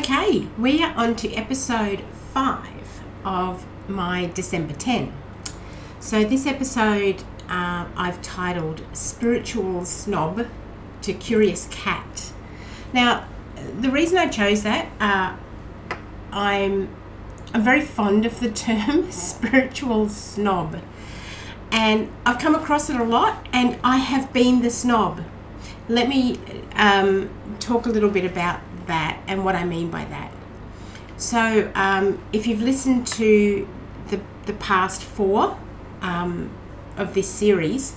Okay, we are on to episode five of my December 10. So, this episode uh, I've titled Spiritual Snob to Curious Cat. Now, the reason I chose that, uh, I'm, I'm very fond of the term spiritual snob. And I've come across it a lot, and I have been the snob. Let me um, talk a little bit about that and what I mean by that. So, um, if you've listened to the, the past four um, of this series,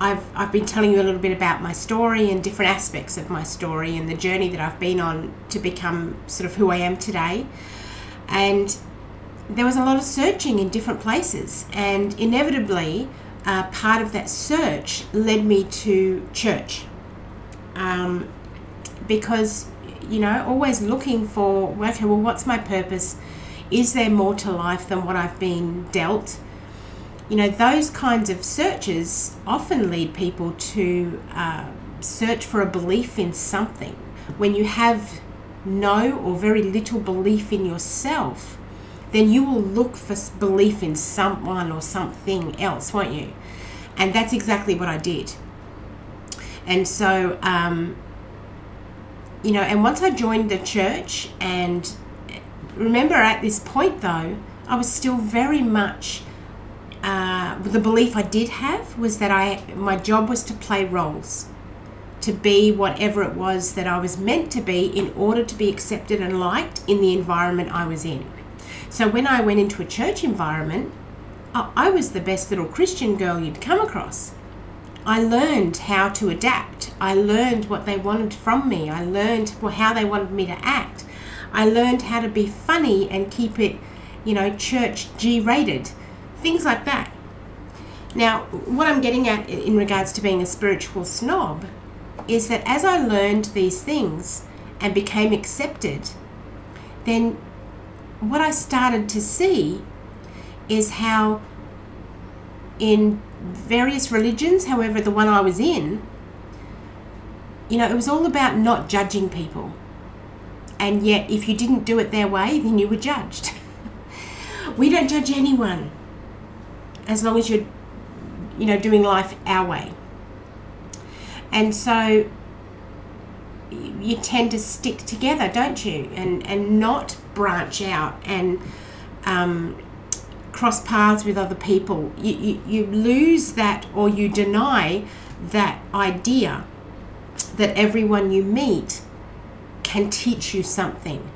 I've, I've been telling you a little bit about my story and different aspects of my story and the journey that I've been on to become sort of who I am today. And there was a lot of searching in different places, and inevitably, uh, part of that search led me to church. Um, because you know, always looking for, okay, well, what's my purpose? Is there more to life than what I've been dealt? You know, those kinds of searches often lead people to uh, search for a belief in something. When you have no or very little belief in yourself, then you will look for belief in someone or something else, won't you? And that's exactly what I did. And so, um, you know, and once I joined the church, and remember at this point though, I was still very much. Uh, the belief I did have was that I my job was to play roles, to be whatever it was that I was meant to be in order to be accepted and liked in the environment I was in. So when I went into a church environment, I was the best little Christian girl you'd come across. I learned how to adapt. I learned what they wanted from me. I learned how they wanted me to act. I learned how to be funny and keep it, you know, church G rated. Things like that. Now, what I'm getting at in regards to being a spiritual snob is that as I learned these things and became accepted, then what I started to see is how in various religions, however, the one I was in, you know, it was all about not judging people. And yet, if you didn't do it their way, then you were judged. we don't judge anyone as long as you're, you know, doing life our way. And so you tend to stick together, don't you? And, and not branch out and um, cross paths with other people, you, you, you lose that or you deny that idea that everyone you meet can teach you something.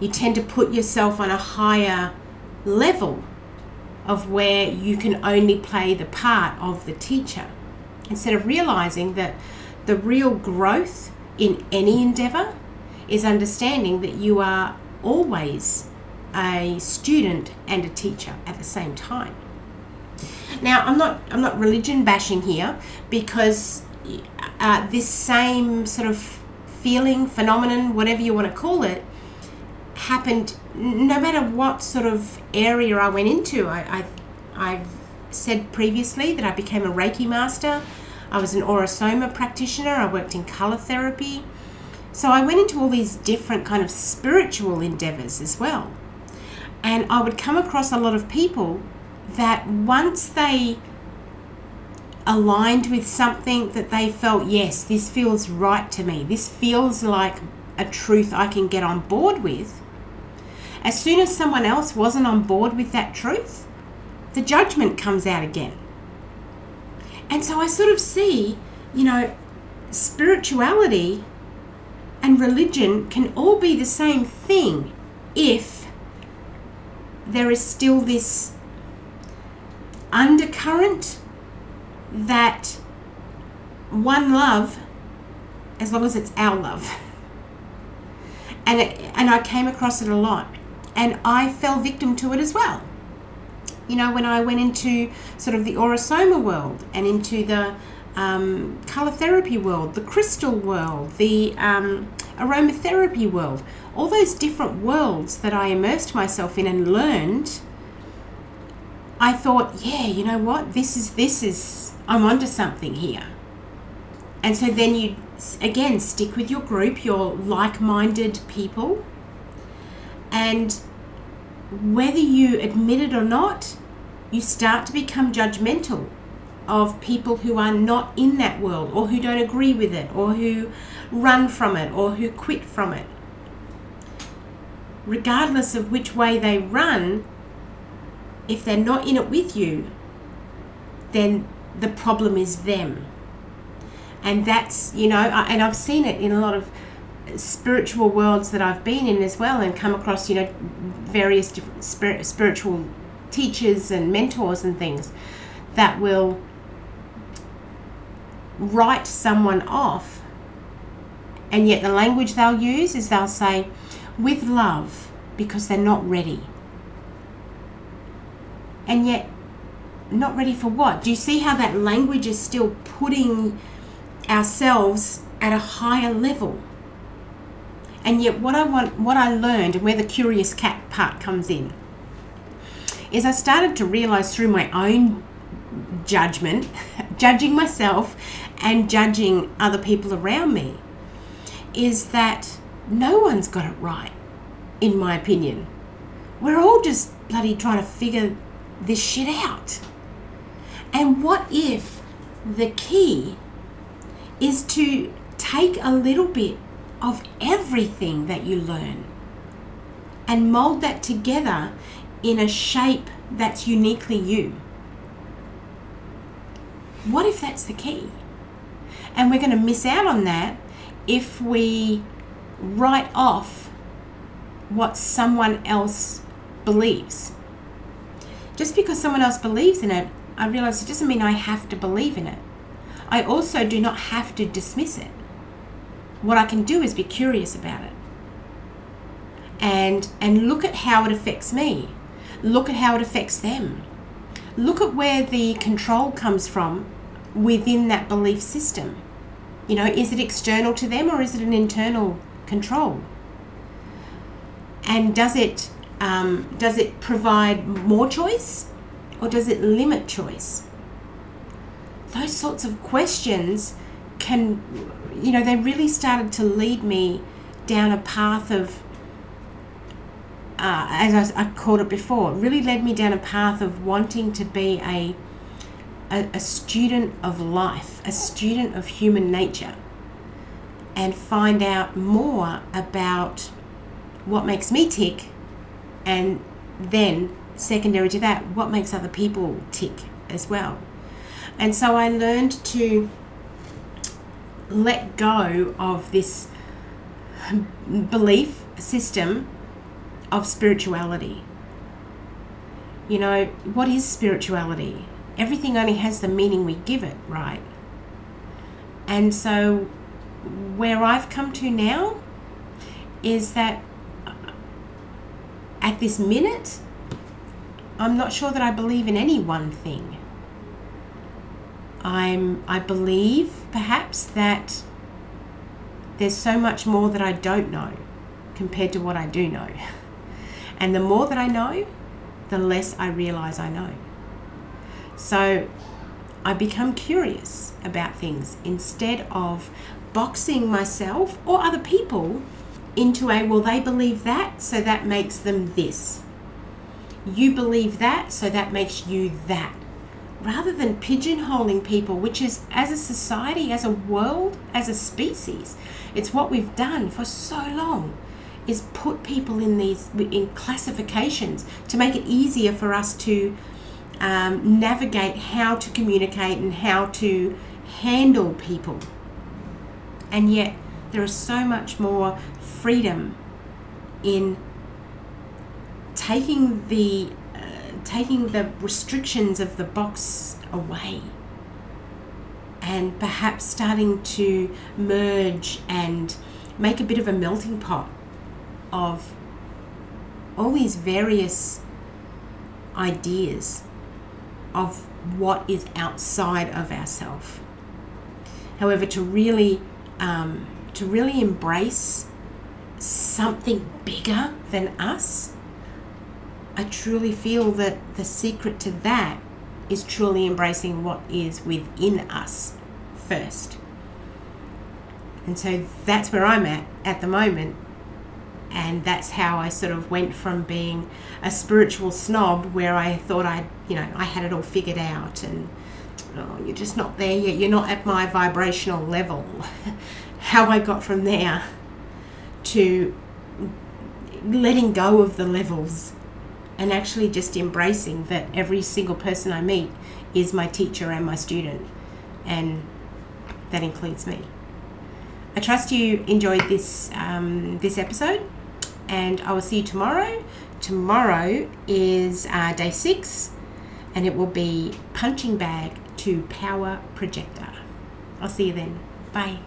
You tend to put yourself on a higher level of where you can only play the part of the teacher instead of realizing that the real growth in any endeavor is understanding that you are always a student and a teacher at the same time. Now, I'm not I'm not religion bashing here because uh, this same sort of feeling, phenomenon, whatever you want to call it, happened no matter what sort of area I went into. I, I I've said previously that I became a Reiki master. I was an Aura-Soma practitioner. I worked in color therapy. So I went into all these different kind of spiritual endeavors as well. And I would come across a lot of people that once they aligned with something that they felt, yes, this feels right to me, this feels like a truth I can get on board with, as soon as someone else wasn't on board with that truth, the judgment comes out again. And so I sort of see, you know, spirituality and religion can all be the same thing if there is still this undercurrent that one love, as long as it's our love. And, it, and I came across it a lot. And I fell victim to it as well. You know, when I went into sort of the Aura-Soma world and into the um, color therapy world, the crystal world, the um, aromatherapy world, all those different worlds that I immersed myself in and learned, I thought, yeah, you know what? This is this is I'm onto something here. and so then you again stick with your group, your like-minded people, and whether you admit it or not, you start to become judgmental of people who are not in that world or who don't agree with it or who run from it or who quit from it. Regardless of which way they run, if they're not in it with you, then the problem is them. And that's, you know, and I've seen it in a lot of spiritual worlds that I've been in as well and come across, you know, various different spiritual teachers and mentors and things that will write someone off. And yet, the language they'll use is they'll say, with love, because they're not ready. And yet, not ready for what? Do you see how that language is still putting ourselves at a higher level? And yet, what I want, what I learned, and where the curious cat part comes in, is I started to realize through my own judgment, judging myself and judging other people around me, is that no one's got it right, in my opinion. We're all just bloody trying to figure this shit out. And what if the key is to take a little bit of everything that you learn and mold that together in a shape that's uniquely you. What if that's the key? And we're going to miss out on that if we write off what someone else believes. Just because someone else believes in it, I realize it doesn't mean I have to believe in it. I also do not have to dismiss it. What I can do is be curious about it. And and look at how it affects me. Look at how it affects them. Look at where the control comes from within that belief system. You know, is it external to them or is it an internal control? And does it um, does it provide more choice or does it limit choice? Those sorts of questions can you know, they really started to lead me down a path of, uh, as I, I called it before, really led me down a path of wanting to be a, a, a student of life, a student of human nature, and find out more about what makes me tick, and then secondary to that, what makes other people tick as well. And so I learned to let go of this belief system of spirituality. You know, what is spirituality? Everything only has the meaning we give it, right? And so, where I've come to now is that at this minute, I'm not sure that I believe in any one thing. I'm I believe perhaps that there's so much more that I don't know compared to what I do know. And the more that I know, the less I realize I know. So I become curious about things instead of boxing myself or other people into a well, they believe that, so that makes them this. You believe that, so that makes you that rather than pigeonholing people, which is as a society, as a world, as a species, it's what we've done for so long is put people in these in classifications to make it easier for us to um, navigate how to communicate and how to handle people. And yet, there is so much more freedom in taking the taking the restrictions of the box away and perhaps starting to merge and make a bit of a melting pot of all these various ideas of what is outside of ourself. However, to really um, to really embrace something bigger than us I truly feel that the secret to that is truly embracing what is within us first. And so that's where I'm at at the moment. And that's how I sort of went from being a spiritual snob where I thought I, you know, I had it all figured out and oh, you're just not there yet. You're not at my vibrational level. how I got from there to letting go of the levels and actually just embracing that every single person I meet is my teacher and my student, and that includes me. I trust you enjoyed this um, this episode, and I will see you tomorrow. Tomorrow is uh, day six, and it will be punching bag to power projector. I'll see you then. Bye.